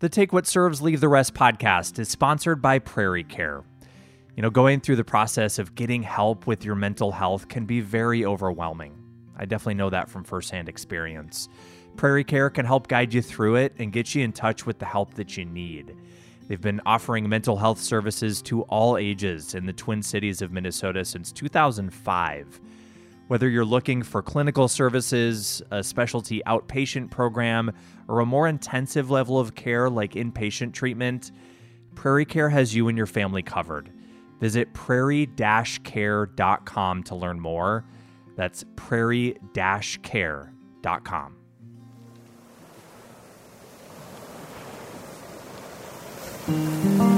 The Take What Serves, Leave the Rest podcast is sponsored by Prairie Care. You know, going through the process of getting help with your mental health can be very overwhelming. I definitely know that from firsthand experience. Prairie Care can help guide you through it and get you in touch with the help that you need. They've been offering mental health services to all ages in the Twin Cities of Minnesota since 2005. Whether you're looking for clinical services, a specialty outpatient program, or a more intensive level of care like inpatient treatment, Prairie Care has you and your family covered. Visit prairie-care.com to learn more. That's prairie-care.com.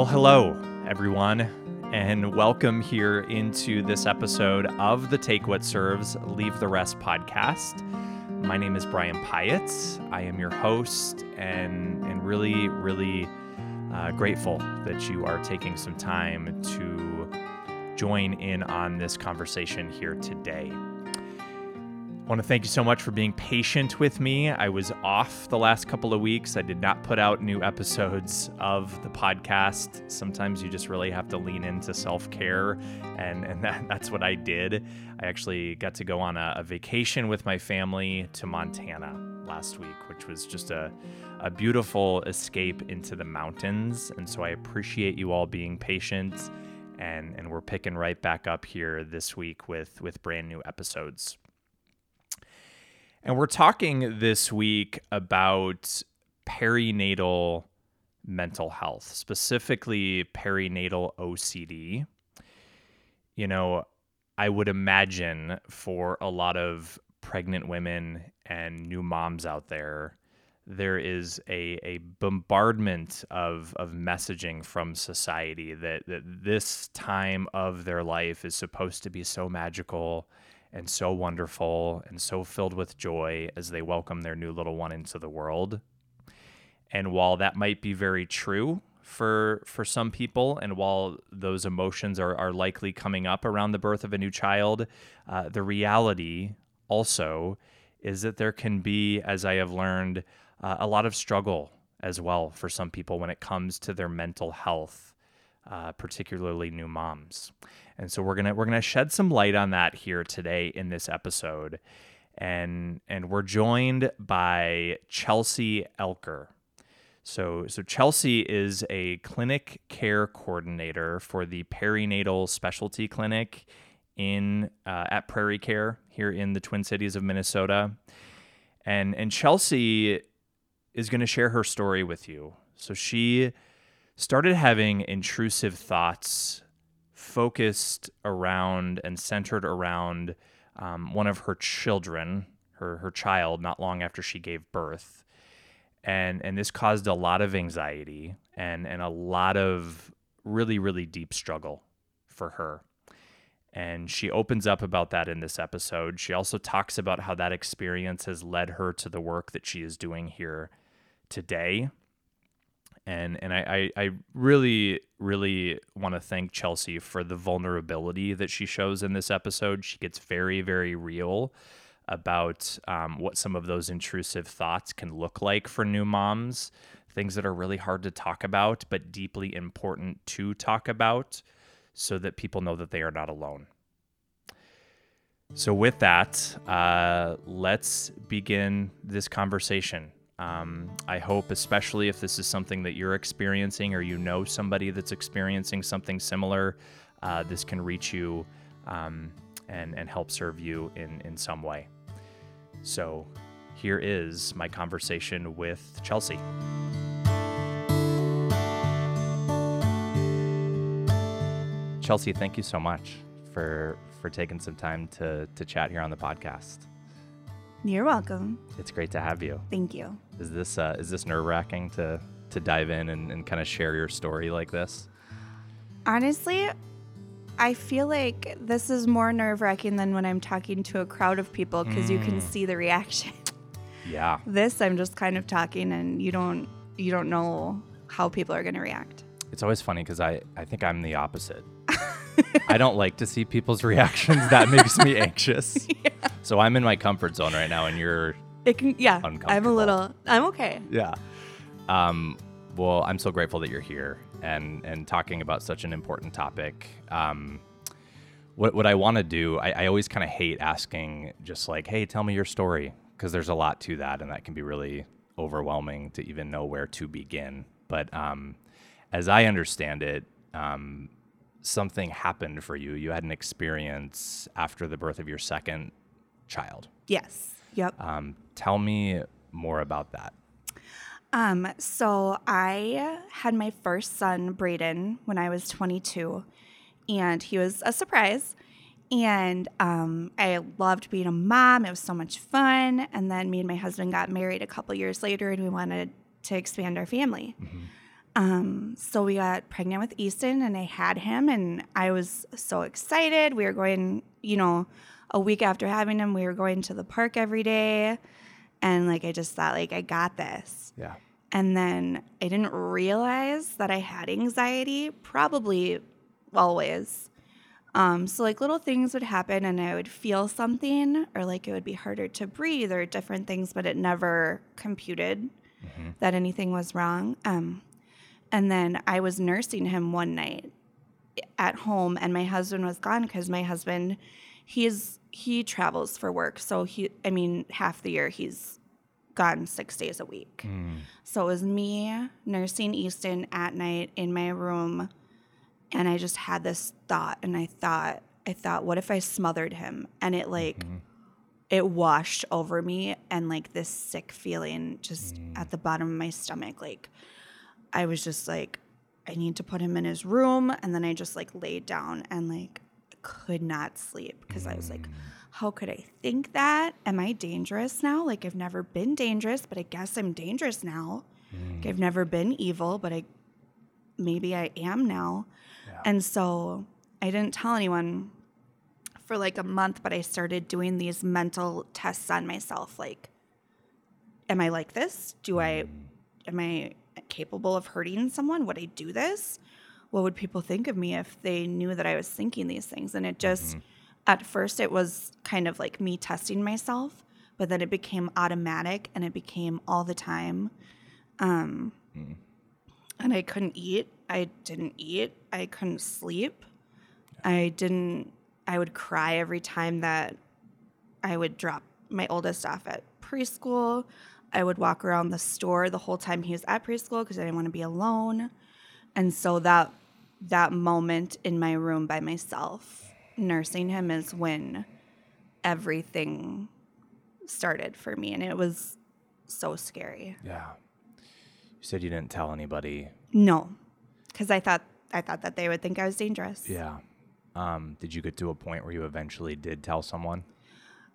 Well, hello, everyone, and welcome here into this episode of the Take What Serves, Leave the Rest podcast. My name is Brian Pyatt. I am your host, and, and really, really uh, grateful that you are taking some time to join in on this conversation here today. I want to thank you so much for being patient with me. I was off the last couple of weeks. I did not put out new episodes of the podcast. Sometimes you just really have to lean into self care, and, and that, that's what I did. I actually got to go on a, a vacation with my family to Montana last week, which was just a, a beautiful escape into the mountains. And so I appreciate you all being patient. And, and we're picking right back up here this week with, with brand new episodes. And we're talking this week about perinatal mental health, specifically perinatal OCD. You know, I would imagine for a lot of pregnant women and new moms out there, there is a, a bombardment of, of messaging from society that, that this time of their life is supposed to be so magical and so wonderful and so filled with joy as they welcome their new little one into the world. And while that might be very true for for some people, and while those emotions are, are likely coming up around the birth of a new child, uh, the reality also is that there can be, as I have learned, uh, a lot of struggle as well for some people when it comes to their mental health, uh, particularly new moms. And so we're gonna we're gonna shed some light on that here today in this episode, and and we're joined by Chelsea Elker. So so Chelsea is a clinic care coordinator for the perinatal specialty clinic in uh, at Prairie Care here in the Twin Cities of Minnesota, and and Chelsea is going to share her story with you. So she started having intrusive thoughts focused around and centered around um, one of her children, her her child, not long after she gave birth, and and this caused a lot of anxiety and and a lot of really really deep struggle for her. And she opens up about that in this episode. She also talks about how that experience has led her to the work that she is doing here today and and I, I, I really really want to thank Chelsea for the vulnerability that she shows in this episode. She gets very very real about um, what some of those intrusive thoughts can look like for new moms, things that are really hard to talk about but deeply important to talk about, so that people know that they are not alone. So with that, uh, let's begin this conversation. Um, I hope, especially if this is something that you're experiencing or you know somebody that's experiencing something similar, uh, this can reach you um, and, and help serve you in, in some way. So, here is my conversation with Chelsea. Chelsea, thank you so much for for taking some time to to chat here on the podcast. You're welcome. It's great to have you. Thank you. Is this uh, is this nerve wracking to to dive in and, and kind of share your story like this? Honestly, I feel like this is more nerve wracking than when I'm talking to a crowd of people because mm. you can mm. see the reaction. Yeah. This I'm just kind of talking and you don't you don't know how people are going to react. It's always funny because I I think I'm the opposite. I don't like to see people's reactions. That makes me anxious. So I'm in my comfort zone right now, and you're It can, yeah. I'm a little, I'm okay. yeah. Um, well, I'm so grateful that you're here and and talking about such an important topic. Um, what what I want to do, I, I always kind of hate asking just like, hey, tell me your story, because there's a lot to that, and that can be really overwhelming to even know where to begin. But um, as I understand it, um, something happened for you. You had an experience after the birth of your second child. Yes. Yep. Um, tell me more about that. Um, so I had my first son, Braden, when I was 22, and he was a surprise. And um, I loved being a mom. It was so much fun. And then me and my husband got married a couple years later, and we wanted to expand our family. Um, so we got pregnant with Easton, and I had him, and I was so excited. We were going, you know, a week after having him, we were going to the park every day, and like I just thought, like I got this. Yeah. And then I didn't realize that I had anxiety, probably always. Um, so, like, little things would happen and I would feel something, or like it would be harder to breathe, or different things, but it never computed that anything was wrong. Um, and then I was nursing him one night at home, and my husband was gone because my husband, he's he travels for work, so he, I mean, half the year he's gone six days a week. Mm. So it was me nursing Easton at night in my room, and I just had this thought, and I thought, I thought, what if I smothered him? And it like, mm-hmm. it washed over me, and like this sick feeling just at mm. the bottom of my stomach, like I was just like, I need to put him in his room, and then I just like laid down and like could not sleep because I was like, mm. how could I think that? Am I dangerous now? Like I've never been dangerous, but I guess I'm dangerous now. Like, I've mm. never been evil, but I maybe I am now. And so I didn't tell anyone for like a month, but I started doing these mental tests on myself like am I like this? Do I mm. am I capable of hurting someone? Would I do this? What would people think of me if they knew that I was thinking these things? And it just at first it was kind of like me testing myself, but then it became automatic and it became all the time. Um and I couldn't eat. I didn't eat. I couldn't sleep. I didn't I would cry every time that I would drop my oldest off at preschool. I would walk around the store the whole time he was at preschool because I didn't want to be alone. And so that that moment in my room by myself nursing him is when everything started for me and it was so scary. Yeah. You said you didn't tell anybody. No. Cuz I thought I thought that they would think I was dangerous. Yeah. Um, did you get to a point where you eventually did tell someone?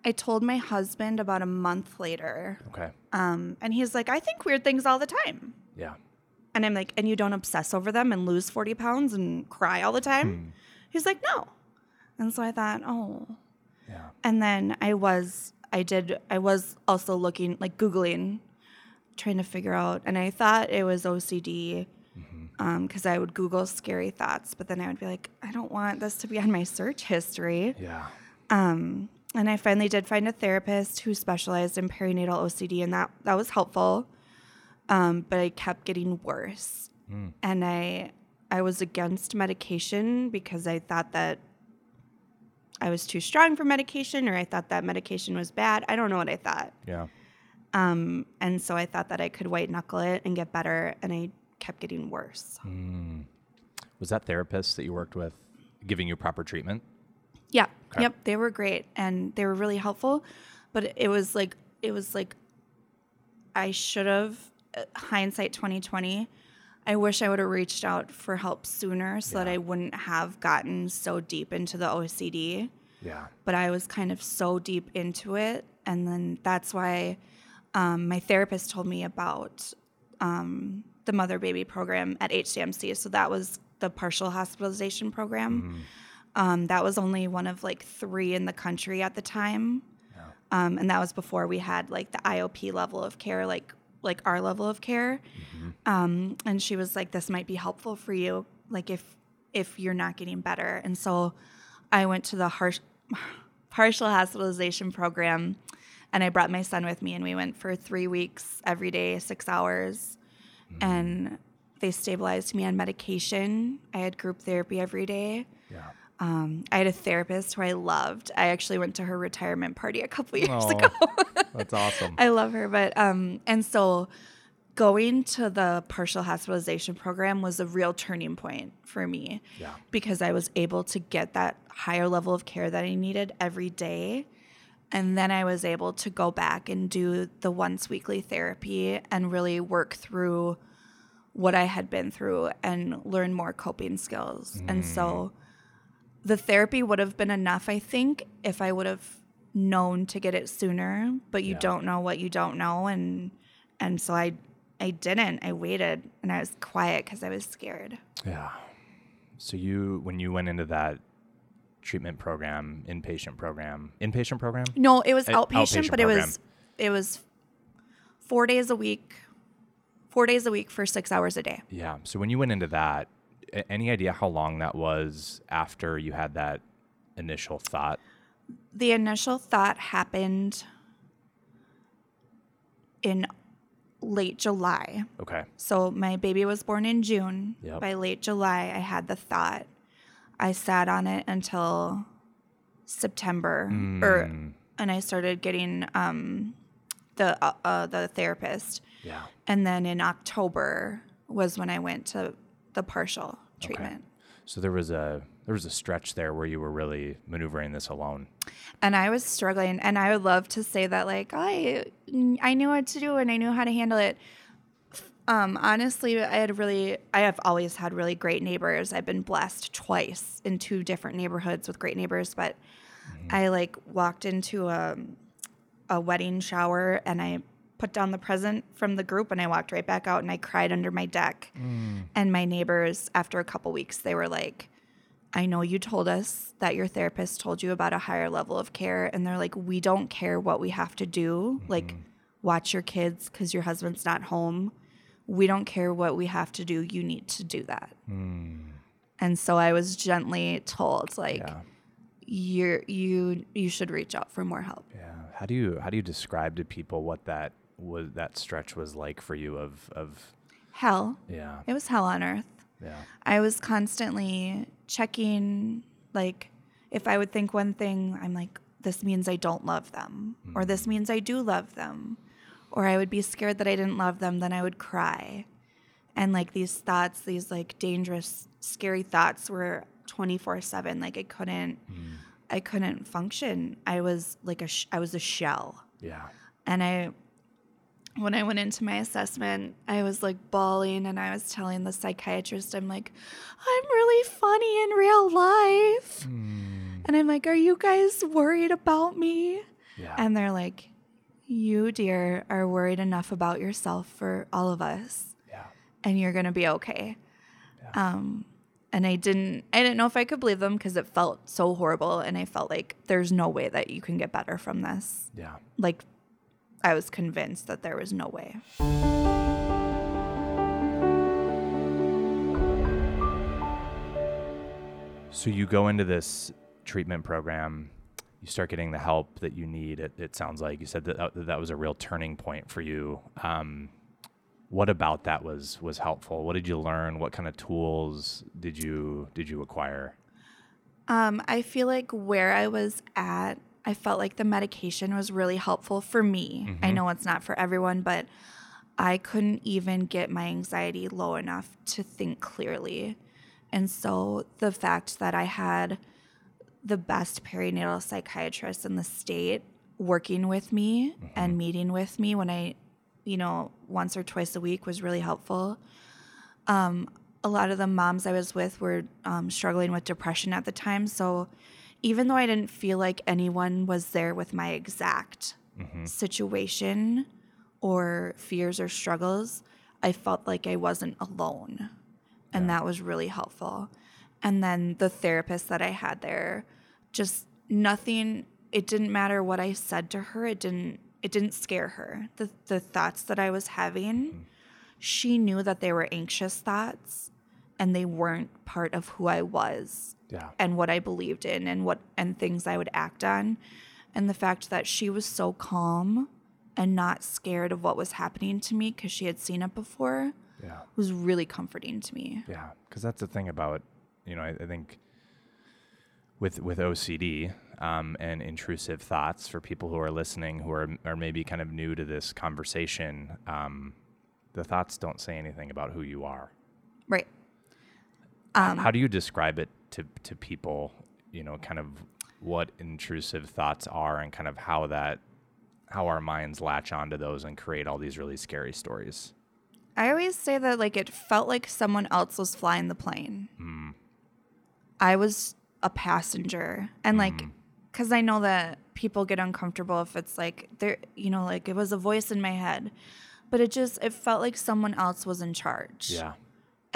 I told my husband about a month later. Okay. Um, and he's like, I think weird things all the time. Yeah. And I'm like, and you don't obsess over them and lose 40 pounds and cry all the time? He's like, no. And so I thought, oh. Yeah. And then I was, I did, I was also looking, like Googling, trying to figure out, and I thought it was OCD because I would Google scary thoughts, but then I would be like, I don't want this to be on my search history. Yeah. Um, and I finally did find a therapist who specialized in perinatal OCD, and that that was helpful. Um, but I kept getting worse, and I I was against medication because I thought that I was too strong for medication, or I thought that medication was bad. I don't know what I thought. Yeah. Um, and so I thought that I could white knuckle it and get better, and I kept getting worse. Was that therapist that you worked with giving you proper treatment? Yeah. Okay. Yep. They were great and they were really helpful, but it was like it was like I should have uh, hindsight 2020. I wish I would have reached out for help sooner so that I wouldn't have gotten so deep into the OCD. Yeah. But I was kind of so deep into it, and then that's why um, my therapist told me about um, the mother baby program at HCMC. So that was the partial hospitalization program. Um, that was only one of like three in the country at the time, um, and that was before we had like the IOP level of care, like like our level of care. Um, and she was like, "This might be helpful for you, like if if you're not getting better. And so I went to the harsh, partial hospitalization program and I brought my son with me and we went for three weeks every day, six hours. And they stabilized me on medication. I had group therapy every day. Yeah. Um, I had a therapist who I loved. I actually went to her retirement party a couple years ago. That's awesome. I love her, but um, and so going to the partial hospitalization program was a real turning point for me Yeah. because I was able to get that higher level of care that I needed every day. And then I was able to go back and do the once weekly therapy and really work through what I had been through and learn more coping skills. And so the therapy would have been enough, I think, if I would have known to get it sooner, but you Yeah. don't know what you don't know and and so I I didn't. I waited and I was quiet cuz I was scared. Yeah. So you, when you went into that treatment program, inpatient program, inpatient program, No, it was Uh, outpatient, outpatient but it was it was 4 days a week. 4 days a week for 6 hours a day. yeah. So when you went into that, any idea how long that was after you had that initial thought? The initial thought happened in late July. Okay. So my baby was born in June. Yep. By late July, I had the thought. I sat on it until September, or Mm, and I started getting um, the uh, uh, the therapist, yeah. and then in October was when I went to the partial treatment. So there was a there was a stretch there where you were really maneuvering this alone. and I was struggling. And I would love to say that like I I knew what to do and I knew how to handle it. Um, honestly, I had really I have always had really great neighbors. I've been blessed twice in two different neighborhoods with great neighbors, but I like walked into a a wedding shower and I put down the present from the group and I walked right back out and I cried under my deck. Mm. And my neighbors, after a couple weeks, they were like, I know you told us that your therapist told you about a higher level of care. And they're like, we don't care what we have to do. Mm-hmm. Like, watch your kids because your husband's not home. We don't care what we have to do. You need to do that. Mm. And so I was gently told, like, Yeah. you're you you should reach out for more help. Yeah. How do you how do you describe to people what that was that stretch was like for you of of Hell. yeah. It was hell on earth. Yeah. I was constantly checking, like, if I would think one thing, I'm like, this means I don't love them, or this mm. means I do love them, or I would be scared that I didn't love them, then I would cry. And like these thoughts, these like dangerous, scary thoughts were 24 7. Like I couldn't, mm. I couldn't function. I was like a, sh- I was a shell. Yeah. And I, when I went into my assessment, I was like bawling and I was telling the psychiatrist, I'm like, I'm really funny in real life. And I'm like, Are you guys worried about me? Yeah. And they're like, You, dear, are worried enough about yourself for all of us, yeah. and you're going to be okay. Um, and I didn't, I didn't know if I could believe them because it felt so horrible, and I felt like there's no way that you can get better from this Yeah. like I was convinced that there was no way. So you go into this treatment program, you start getting the help that you need. It, it sounds like you said that that that was a real turning point for you. Um, what about that was was helpful? What did you learn? What kind of tools did you did you acquire? Um, I feel like where I was at, I felt like the medication was really helpful for me. I know it's not for everyone, but I couldn't even get my anxiety low enough to think clearly. And so the fact that I had the best perinatal psychiatrist in the state working with me and meeting with me when I, you know, once or twice a week was really helpful. Um, a lot of the moms I was with were um, struggling with depression at the time. So even though I didn't feel like anyone was there with my exact mm-hmm. situation or fears or struggles, I felt like I wasn't alone. And that was really helpful. And then the therapist that I had there, just nothing, it didn't matter what I said to her, it didn't it didn't scare her. The the thoughts that I was having, mm-hmm. she knew that they were anxious thoughts and they weren't part of who I was Yeah. and what I believed in and what and things I would act on. And the fact that she was so calm and not scared of what was happening to me because she had seen it before Yeah. was really comforting to me. Yeah, because that's the thing about you know I, I think with with OCD um, and intrusive thoughts for people who are listening who are are maybe kind of new to this conversation. Um, the thoughts don't say anything about who you are. Right. Um, How do you describe it to to people? You know, kind of what intrusive thoughts are and kind of how that how our minds latch onto those and create all these really scary stories. I always say that like it felt like someone else was flying the plane. Mm. I was a passenger, and like, mm. because I know that people get uncomfortable if it's like there, you know, like it was a voice in my head, but it just it felt like someone else was in charge. Yeah.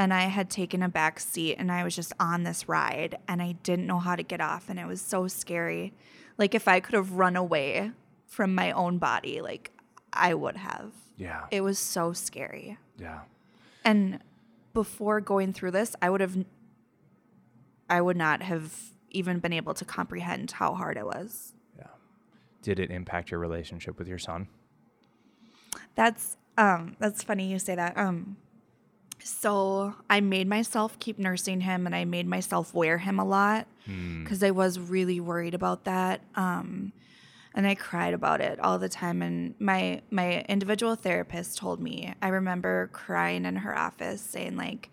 And I had taken a back seat and I was just on this ride and I didn't know how to get off and it was so scary. Like if I could have run away from my own body, like I would have. Yeah. It was so scary. yeah. And before going through this, I would have I would not have even been able to comprehend how hard it was. Yeah. Did it impact your relationship with your son? That's um that's funny you say that. Um so I made myself keep nursing him and I made myself wear him a lot because I was really worried about that. Um and I cried about it all the time and my my individual therapist told me I remember crying in her office saying like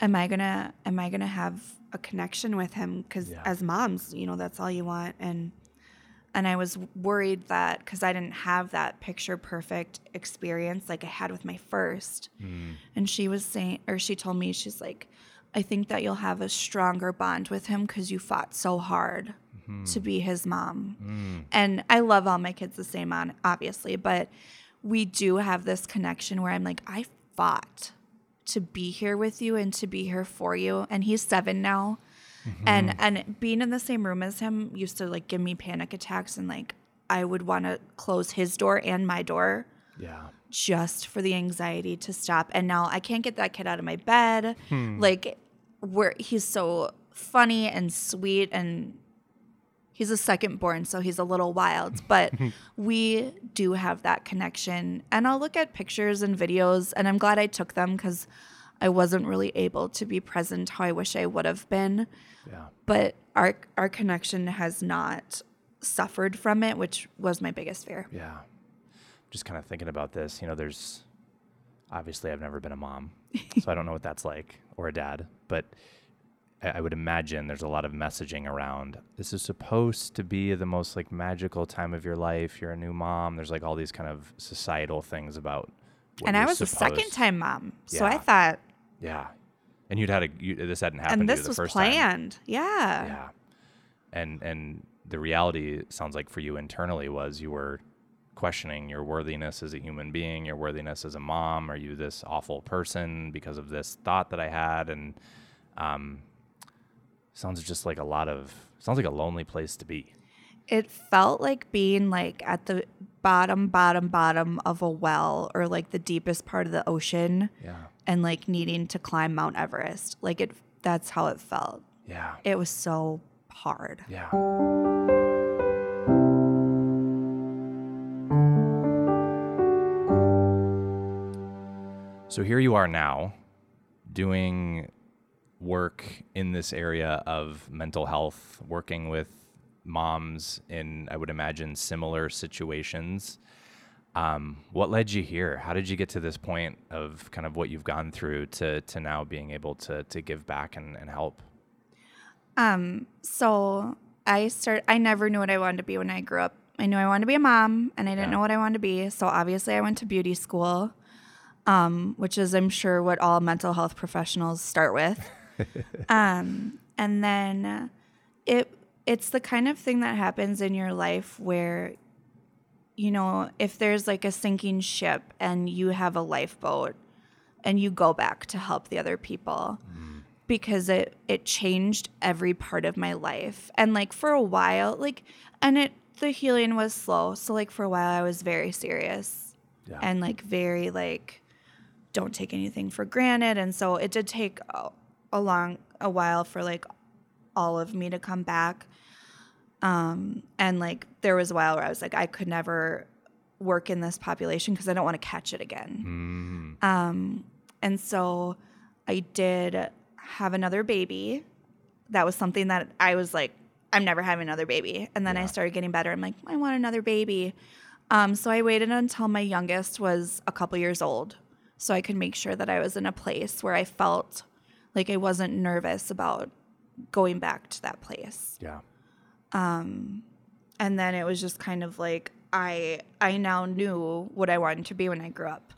am I to am I to have a connection with him cuz Yeah. as moms, you know, that's all you want and and I was worried that because I didn't have that picture perfect experience like I had with my first. Mm. And she was saying, or she told me, she's like, I think that you'll have a stronger bond with him because you fought so hard mm-hmm. to be his mom. Mm. And I love all my kids the same, on obviously, but we do have this connection where I'm like, I fought to be here with you and to be here for you. And he's seven now and mm-hmm. and being in the same room as him used to like give me panic attacks and like i would want to close his door and my door Yeah. just for the anxiety to stop. And now i can't get that kid out of my bed. Hmm. Like where he's so funny and sweet and he's a second born so he's a little wild. But we do have that connection. And i'll look at pictures and videos and i'm glad i took them because i wasn't really able to be present how i wish i would have been Yeah. but our our connection has not suffered from it, which was my biggest fear. Yeah. Just kind of thinking about this, you know, there's obviously I've never been a mom, so I don't know what that's like or a dad, but I, I would imagine there's a lot of messaging around this is supposed to be the most like magical time of your life. You're a new mom. There's like all these kind of societal things about. and I was a second time mom, so I thought, Yeah. And you'd had a you, this hadn't happened and this the was first time. planned. Yeah. Yeah. And and the reality sounds like for you internally was you were questioning your worthiness as a human being, your worthiness as a mom. Are you this awful person because of this thought that I had? And um, sounds just like a lot of sounds like a lonely place to be. It felt like being like at the bottom, bottom, bottom of a well or like the deepest part of the ocean Yeah. and like needing to climb Mount Everest. Like it that's how it felt. Yeah. It was so hard. Yeah. So here you are now doing work in this area of mental health, working with moms in, I would imagine, similar situations. Um, what led you here? How did you get to this point of kind of what you've gone through to, to now being able to, to give back and, and help? Um, so I start I never knew what I wanted to be when I grew up. I knew I wanted to be a mom and I didn't Yeah. know what I wanted to be. So obviously I went to beauty school. Um, which is I'm sure what all mental health professionals start with. um, and then it it's the kind of thing that happens in your life where you know, if there's like a sinking ship and you have a lifeboat and you go back to help the other people because it it changed every part of my life. And like for a while, like and it the healing was slow. So like for a while I was very serious Yeah. and like very like don't take anything for granted. And so it did take a, a long a while for like all of me to come back. Um, and like there was a while where I was like, I could never work in this population because I don't want to catch it again. Mm. Um, and so I did have another baby. That was something that I was like, I'm never having another baby. And then I started getting better. I'm like, I want another baby. Um, so I waited until my youngest was a couple years old so I could make sure that I was in a place where I felt like I wasn't nervous about going back to that place Yeah. Um, and then it was just kind of like I I now knew what I wanted to be when I grew up.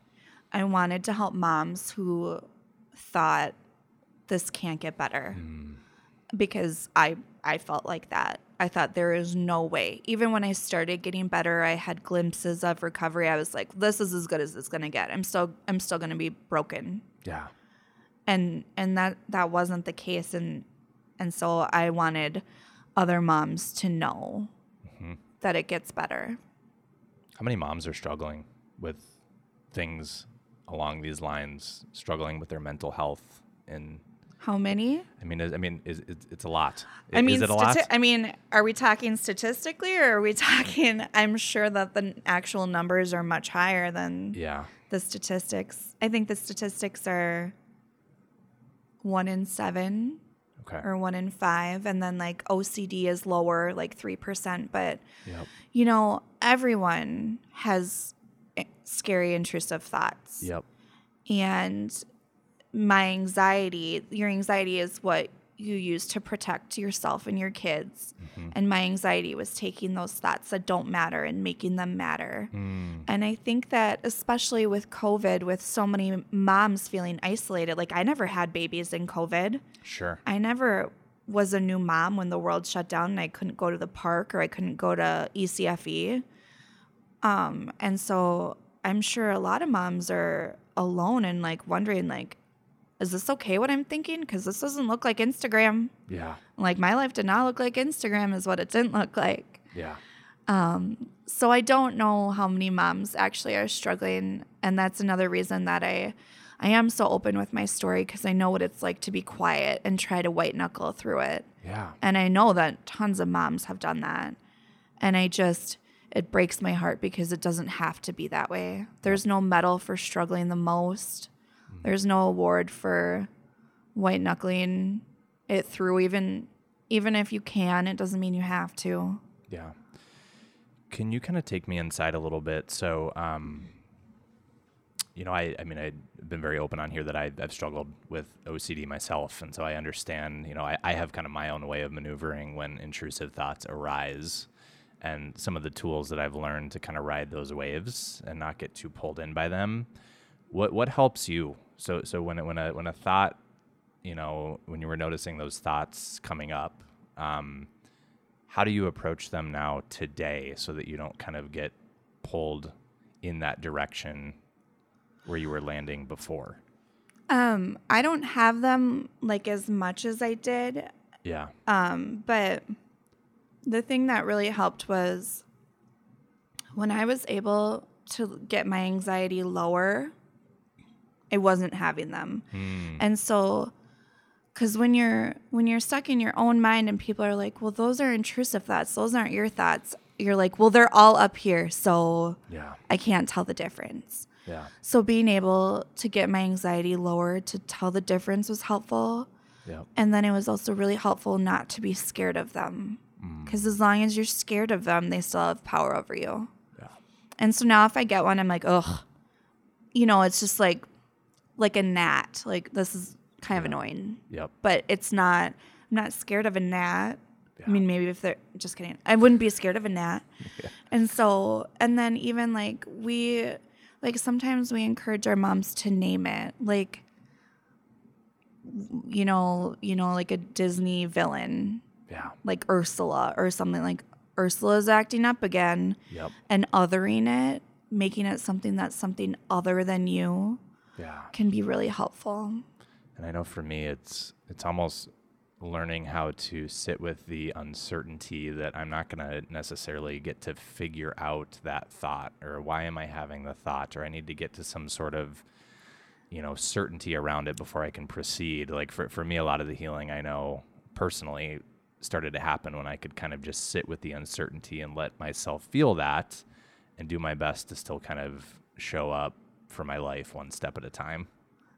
I wanted to help moms who thought this can't get better hmm. because I I felt like that. I thought there is no way. Even when I started getting better, I had glimpses of recovery. I was like, this is as good as it's going to get. I'm still I'm still going to be broken. Yeah. And and that that wasn't the case and and so I wanted other moms to know mm-hmm. that it gets better. How many moms are struggling with things along these lines, struggling with their mental health? And How many? I mean, is, I mean, is, is it's a lot. I mean, is it a lot? I mean, are we talking statistically, or are we talking? I'm sure that the actual numbers are much higher than yeah. the statistics. I think the statistics are one in seven Okay. or one in five, and then like OCD is lower, like three percent. But Yep. you know, everyone has scary, intrusive thoughts. Yep. and my anxiety your anxiety is what you use to protect yourself and your kids. And my anxiety was taking those thoughts that don't matter and making them matter. Mm. and i think that especially with covid with so many moms feeling isolated like i never had babies in covid. Sure. i never was a new mom when the world shut down and i couldn't go to the park or i couldn't go to ecfe um, and so i'm sure a lot of moms are alone and like wondering like is this okay what i'm thinking because this doesn't look like instagram Yeah. like my life did not look like instagram is what it didn't look like Yeah. Um, so I don't know how many moms actually are struggling, and that's another reason that I I am so open with my story because I know what it's like to be quiet and try to white knuckle through it. Yeah. And I know that tons of moms have done that. And I just it breaks my heart because it doesn't have to be that way. There's no medal for struggling the most. There's no award for white knuckling it through even even if you can, it doesn't mean you have to. Yeah. Can you kind of take me inside a little bit? So, um, you know, I, I mean, I've been very open on here that I, I've struggled with OCD myself. And so I understand, you know, I, I have kind of my own way of maneuvering when intrusive thoughts arise and some of the tools that I've learned to kind of ride those waves and not get too pulled in by them. What, what helps you? So, so when, it, when a, when a thought, you know, when you were noticing those thoughts coming up, um, how do you approach them now today so that you don't kind of get pulled in that direction where you were landing before? Um, I don't have them like as much as I did, Yeah. um, but the thing that really helped was when I was able to get my anxiety lower, I wasn't having them. Mm. And so cuz when you're when you're stuck in your own mind and people are like, "Well, those are intrusive thoughts. Those aren't your thoughts." You're like, "Well, they're all up here, so Yeah. I can't tell the difference." Yeah. So being able to get my anxiety lower to tell the difference was helpful. Yep. And then it was also really helpful not to be scared of them. Because as long as you're scared of them, they still have power over you. Yeah. And so now if I get one, I'm like, ugh. You know, it's just like like a gnat. Like this is kind of annoying. Yep. But it's not I'm not scared of a gnat. Yeah. I mean maybe if they're just kidding. I wouldn't be scared of a gnat. Yeah. And so and then even like we like sometimes we encourage our moms to name it. Like you know, you know, like a Disney villain, Yeah. like Ursula or something like Ursula's acting up again Yep. and othering it, making it something that's something other than you Yeah. can be really helpful. And I know for me, it's it's almost learning how to sit with the uncertainty that I'm not going to necessarily get to figure out that thought or why am I having the thought or I need to get to some sort of you know certainty around it before I can proceed. Like for for me, a lot of the healing I know personally started to happen when I could kind of just sit with the uncertainty and let myself feel that, and do my best to still kind of show up for my life one step at a time.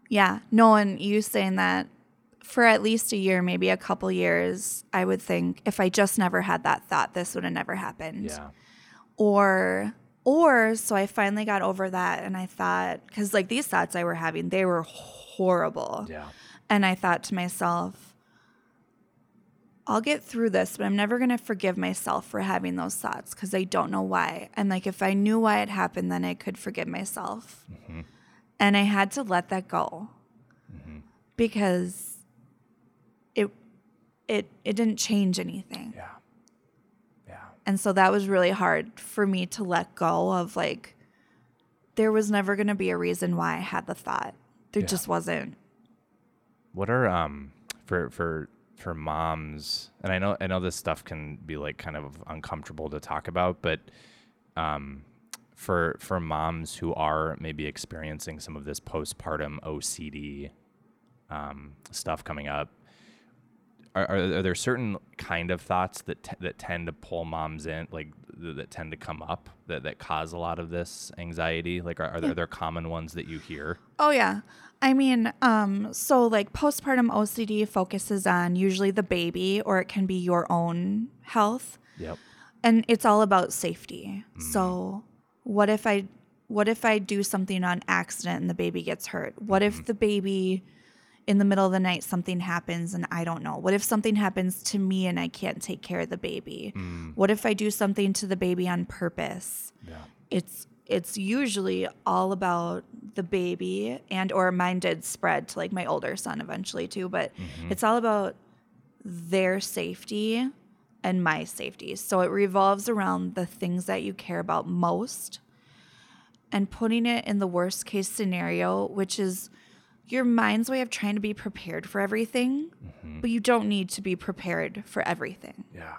Yeah. No, and you saying that for at least a year, maybe a couple years, I would think if I just never had that thought, this would have never happened. Yeah. Or, or so I finally got over that and I thought, because like these thoughts I were having, they were horrible. Yeah. And I thought to myself, I'll get through this, but I'm never going to forgive myself for having those thoughts because I don't know why. And like if I knew why it happened, then I could forgive myself. And I had to let that go because it it it didn't change anything. Yeah. Yeah. And so that was really hard for me to let go of like there was never going to be a reason why I had the thought. There Yeah. just wasn't. What are um for for for moms? And I know I know this stuff can be like kind of uncomfortable to talk about, but um for for moms who are maybe experiencing some of this postpartum OCD um, stuff coming up, are, are, are there certain kind of thoughts that t- that tend to pull moms in, like th- that tend to come up that, that cause a lot of this anxiety? Like, are, are there, are there common ones that you hear? Oh yeah. I mean, um, so like postpartum OCD focuses on usually the baby or it can be your own health. Yep. And it's all about safety. So what if I what if I do something on accident and the baby gets hurt? What if the baby in the middle of the night something happens and I don't know? What if something happens to me and I can't take care of the baby? Mm. What if I do something to the baby on purpose? Yeah. it's it's usually all about the baby and or mine did spread to like my older son eventually too but mm-hmm. it's all about their safety and my safety so it revolves around the things that you care about most and putting it in the worst case scenario which is your mind's way of trying to be prepared for everything but you don't need to be prepared for everything Yeah.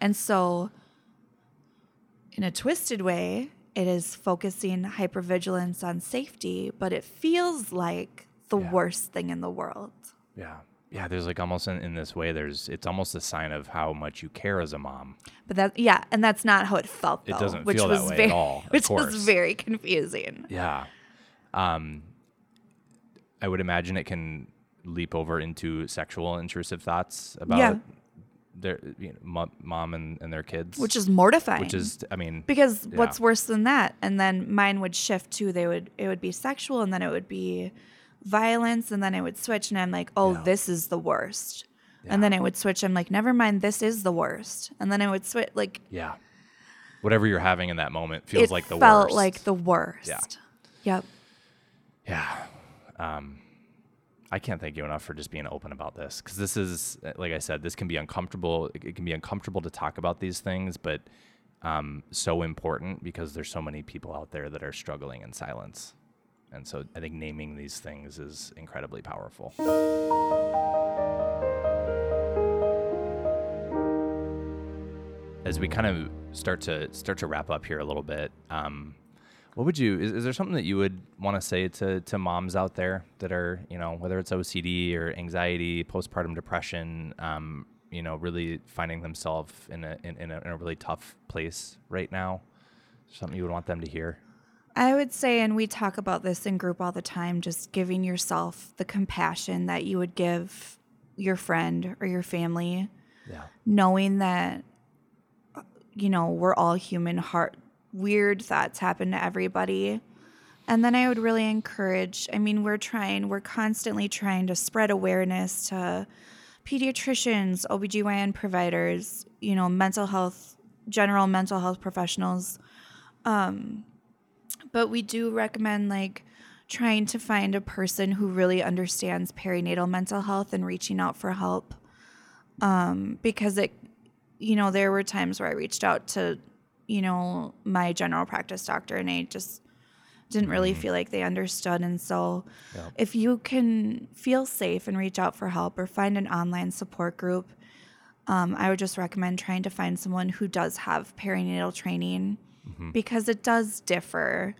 and so, in a twisted way, it is focusing hypervigilance on safety, but it feels like the Yeah. worst thing in the world. Yeah. Yeah, there's like almost in, in this way, there's it's almost a sign of how much you care as a mom. But that, yeah, and that's not how it felt. It doesn't which feel that was way at all, which course. was very confusing. Yeah. Um, I would imagine it can leap over into sexual intrusive thoughts about Yeah. their you know, mo- mom and, and their kids, Which is mortifying. which is, I mean, because yeah. what's worse than that? And then mine would shift too. They would it would be sexual, and then it would be violence, and then it would switch, and I'm like, oh, Yeah. this is the worst. And then it would switch. I'm like, never mind, this is the worst. And then it would switch. Like yeah, whatever you're having in that moment feels it like the felt worst. Felt like the worst. Yeah. Yep. Yeah. Um, I can't thank you enough for just being open about this because this is, uh, like I said, this can be uncomfortable. It it can be uncomfortable to talk about these things, but um, so important because there's so many people out there that are struggling in silence. And so I think naming these things is incredibly powerful. As we kind of start to start to wrap up here a little bit, um, what would you? Is, is there something that you would want to say to to moms out there that are you know whether it's OCD or anxiety, postpartum depression, um, you know, really finding themselves in a in, in, a in a really tough place right now? Something you would want them to hear? I would say, and we talk about this in group all the time, just giving yourself the compassion that you would give your friend or your family, Yeah. knowing that, uh, you know, we're all human, heart, weird thoughts happen to everybody. And then I would really encourage, I mean, we're trying, we're constantly trying to spread awareness to pediatricians, OBGYN providers, you know, mental health, general mental health professionals but we do recommend like trying to find a person who really understands perinatal mental health and reaching out for help um, because it you know there were times where i reached out to you know my general practice doctor and i just didn't really feel like they understood and so Yeah. if you can feel safe and reach out for help or find an online support group um, i would just recommend trying to find someone who does have perinatal training because it does differ,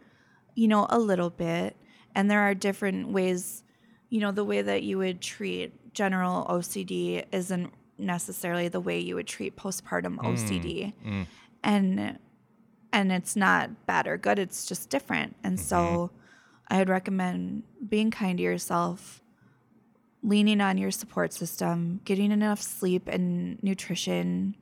you know, a little bit. And there are different ways, you know, the way that you would treat general OCD isn't necessarily the way you would treat postpartum OCD. mm. And and it's not bad or good, it's just different. And so I would recommend being kind to yourself, leaning on your support system, getting enough sleep and nutrition.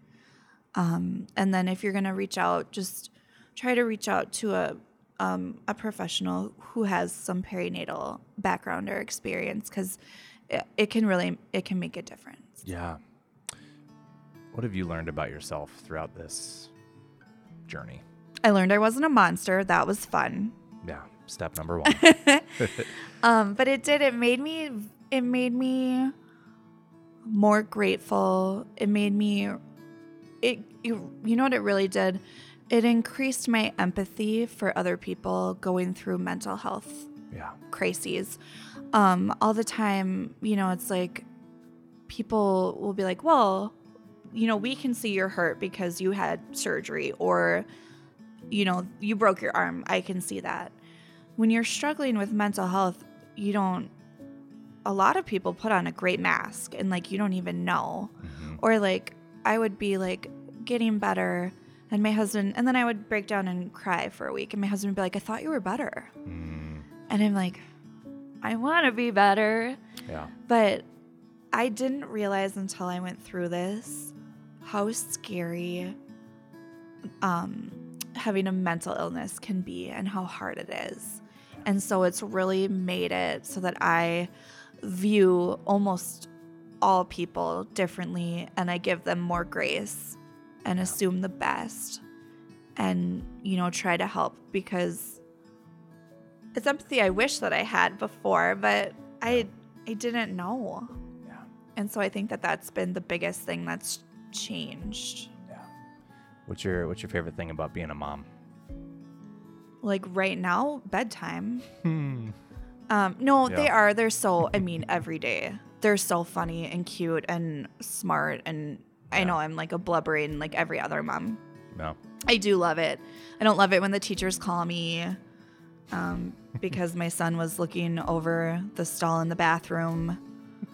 Um, and then if you're going to reach out, just try to reach out to a um, a professional who has some perinatal background or experience because it, it can really it can make a difference. Yeah. What have you learned about yourself throughout this journey? I learned I wasn't a monster. That was fun. Yeah. Step number one. Um, but it did. It made me. It made me more grateful. It made me. It. You, you know what it really did. It increased my empathy for other people going through mental health yeah. crises. Um, all the time, you know, it's like people will be like, well, you know, we can see you're hurt because you had surgery or, you know, you broke your arm. I can see that. When you're struggling with mental health, you don't, a lot of people put on a great mask and like you don't even know. Mhm. Or like I would be like getting better and my husband, and then I would break down and cry for a week and my husband would be like, I thought you were better. Mm, And I'm like, I want to be better. yeah. But I didn't realize until I went through this how scary um, having a mental illness can be and how hard it is. And so it's really made it so that I view almost all people differently and I give them more grace and assume the best and, you know, try to help because it's empathy I wish that I had before, but I I didn't know. Yeah. And so I think that that's been the biggest thing that's changed. Yeah. What's your What's your favorite thing about being a mom? Like right now, bedtime. Hmm. Um, no, they are. They're so. I mean, every day they're so funny and cute and smart. And I know I'm like a blubbering like every other mom. No. I do love it. I don't love it when the teachers call me um, because my son was looking over the stall in the bathroom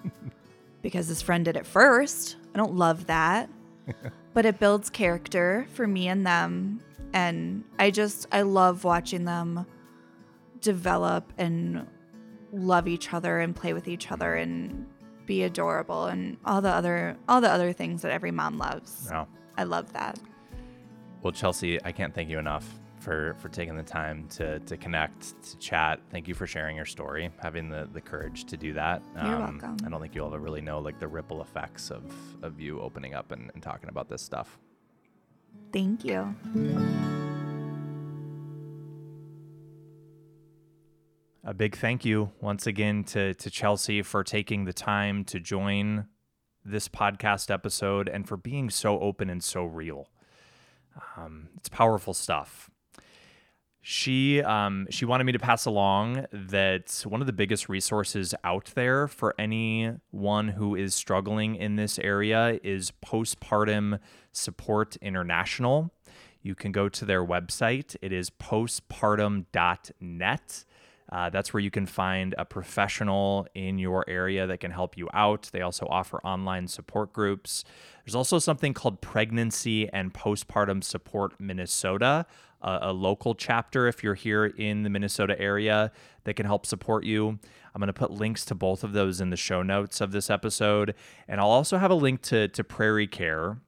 because his friend did it first. I don't love that. but it builds character for me and them. And I just, I love watching them develop and love each other and play with each other and be adorable and all the other all the other things that every mom loves. I love that. Well, Chelsea, I can't thank you enough for for taking the time to to connect, to chat. Thank you for sharing your story, having the the courage to do that. Um, You're welcome. I don't think you'll ever really know like the ripple effects of of you opening up and, and talking about this stuff. Thank you. A big thank you once again to to Chelsea for taking the time to join this podcast episode and for being so open and so real. Um, it's powerful stuff. She um, she wanted me to pass along that one of the biggest resources out there for anyone who is struggling in this area is Postpartum Support International. You can go to their website. It is postpartum.net. Uh, that's where you can find a professional in your area that can help you out. They also offer online support groups. There's also something called Pregnancy and Postpartum Support Minnesota, a, a local chapter if you're here in the Minnesota area that can help support you. I'm going to put links to both of those in the show notes of this episode. And I'll also have a link to, to PrairieCare.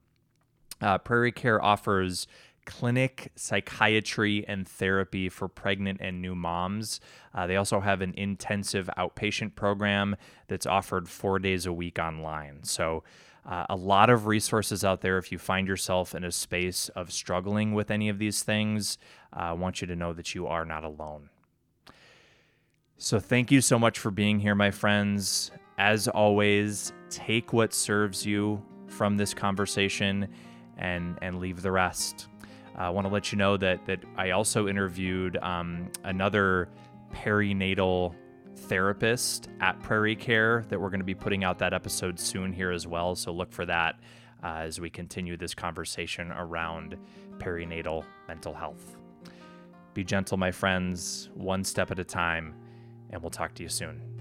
Uh, PrairieCare offers clinic psychiatry and therapy for pregnant and new moms. Uh, they also have an intensive outpatient program that's offered four days a week online. So, uh, a lot of resources out there if you find yourself in a space of struggling with any of these things. Uh, I want you to know that you are not alone. So, thank you so much for being here, my friends. As always, take what serves you from this conversation and, and leave the rest. I want to let you know that, that I also interviewed um, another perinatal therapist at PrairieCare that we're going to be putting out that episode soon here as well. So, look for that uh, as we continue this conversation around perinatal mental health. Be gentle, my friends, one step at a time, and we'll talk to you soon.